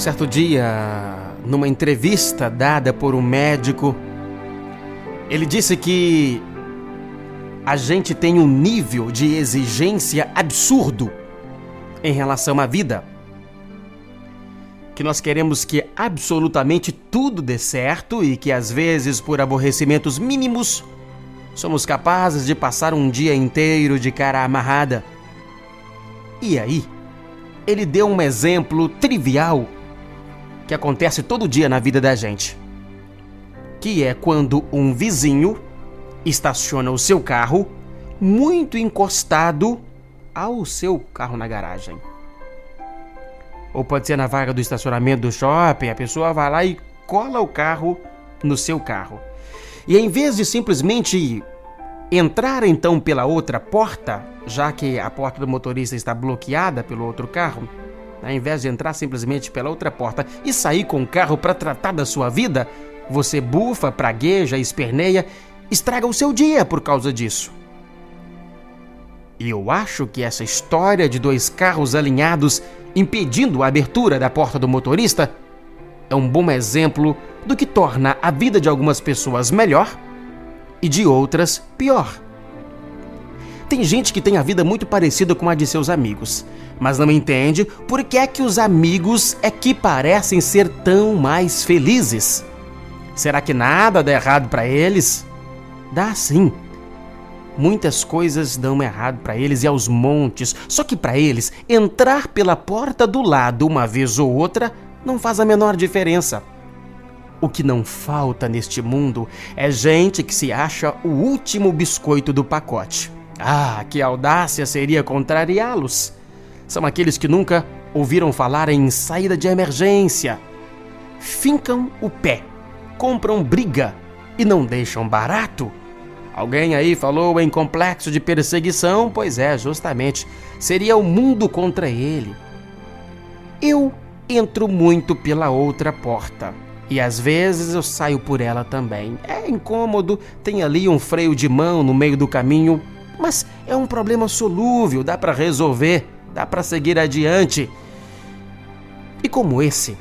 Certo dia, numa entrevista dada por um médico, ele disse que a gente tem um nível de exigência absurdo em relação à vida. Que nós queremos que absolutamente tudo dê certo e que às vezes, por aborrecimentos mínimos, somos capazes de passar um dia inteiro de cara amarrada. E aí, ele deu um exemplo trivial que acontece todo dia na vida da gente. Que é quando um vizinho estaciona o seu carro muito encostado ao seu carro na garagem. Ou pode ser na vaga do estacionamento do shopping, a pessoa vai lá e cola o carro no seu carro. E em vez de simplesmente entrar então pela outra porta, já que a porta do motorista está bloqueada pelo outro carro, ao invés de entrar simplesmente pela outra porta e sair com o carro para tratar da sua vida, você bufa, pragueja, esperneia, estraga o seu dia por causa disso. E eu acho que essa história de dois carros alinhados impedindo a abertura da porta do motorista é um bom exemplo do que torna a vida de algumas pessoas melhor e de outras pior. Tem gente que tem a vida muito parecida com a de seus amigos, mas não entende por que é que os amigos é que parecem ser tão mais felizes. Será que nada dá errado para eles? Dá sim. Muitas coisas dão errado para eles e aos montes, só que para eles entrar pela porta do lado uma vez ou outra não faz a menor diferença. O que não falta neste mundo é gente que se acha o último biscoito do pacote. Ah, que audácia seria contrariá-los! São aqueles que nunca ouviram falar em saída de emergência. Fincam o pé, compram briga e não deixam barato. Alguém aí falou em complexo de perseguição? Pois é, justamente. Seria o mundo contra ele. Eu entro muito pela outra porta. E às vezes eu saio por ela também. É incômodo, tem ali um freio de mão no meio do caminho, mas é um problema solúvel, dá para resolver, dá para seguir adiante. E como esse,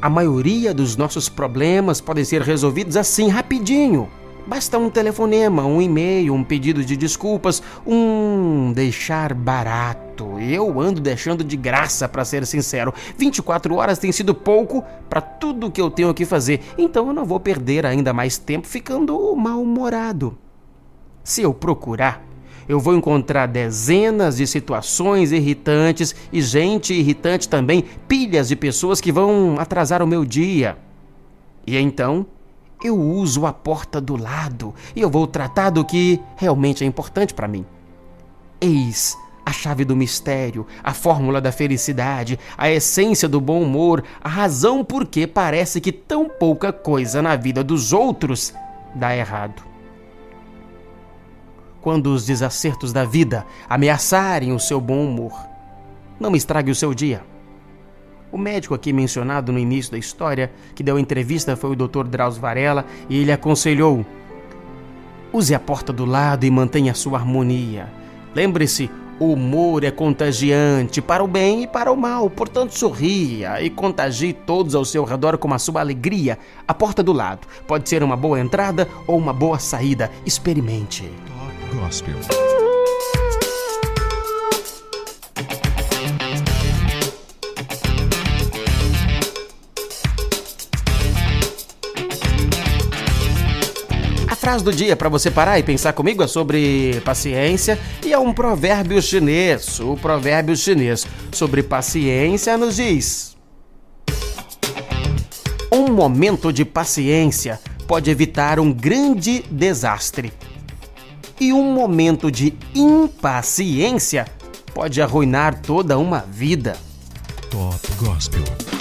a maioria dos nossos problemas podem ser resolvidos assim rapidinho. Basta um telefonema, um e-mail, um pedido de desculpas, um deixar barato. Eu ando deixando de graça, para ser sincero. 24 horas tem sido pouco para tudo que eu tenho que fazer, então eu não vou perder ainda mais tempo ficando mal-humorado. Se eu procurar, eu vou encontrar dezenas de situações irritantes e gente irritante também, pilhas de pessoas que vão atrasar o meu dia. E então, eu uso a porta do lado e eu vou tratar do que realmente é importante para mim. Eis a chave do mistério, a fórmula da felicidade, a essência do bom humor, a razão por que parece que tão pouca coisa na vida dos outros dá errado quando os desacertos da vida ameaçarem o seu bom humor. Não estrague o seu dia. O médico aqui mencionado no início da história, que deu entrevista, foi o Dr. Drauzio Varela, e ele aconselhou: use a porta do lado e mantenha sua harmonia. Lembre-se, o humor é contagiante para o bem e para o mal, portanto sorria e contagie todos ao seu redor com a sua alegria. A porta do lado pode ser uma boa entrada ou uma boa saída. Experimente. Gospel. A frase do dia para você parar e pensar comigo é sobre paciência e é um provérbio chinês. O provérbio chinês sobre paciência nos diz: Um momento de paciência pode evitar um grande desastre e um momento de impaciência pode arruinar toda uma vida. Top Gospel.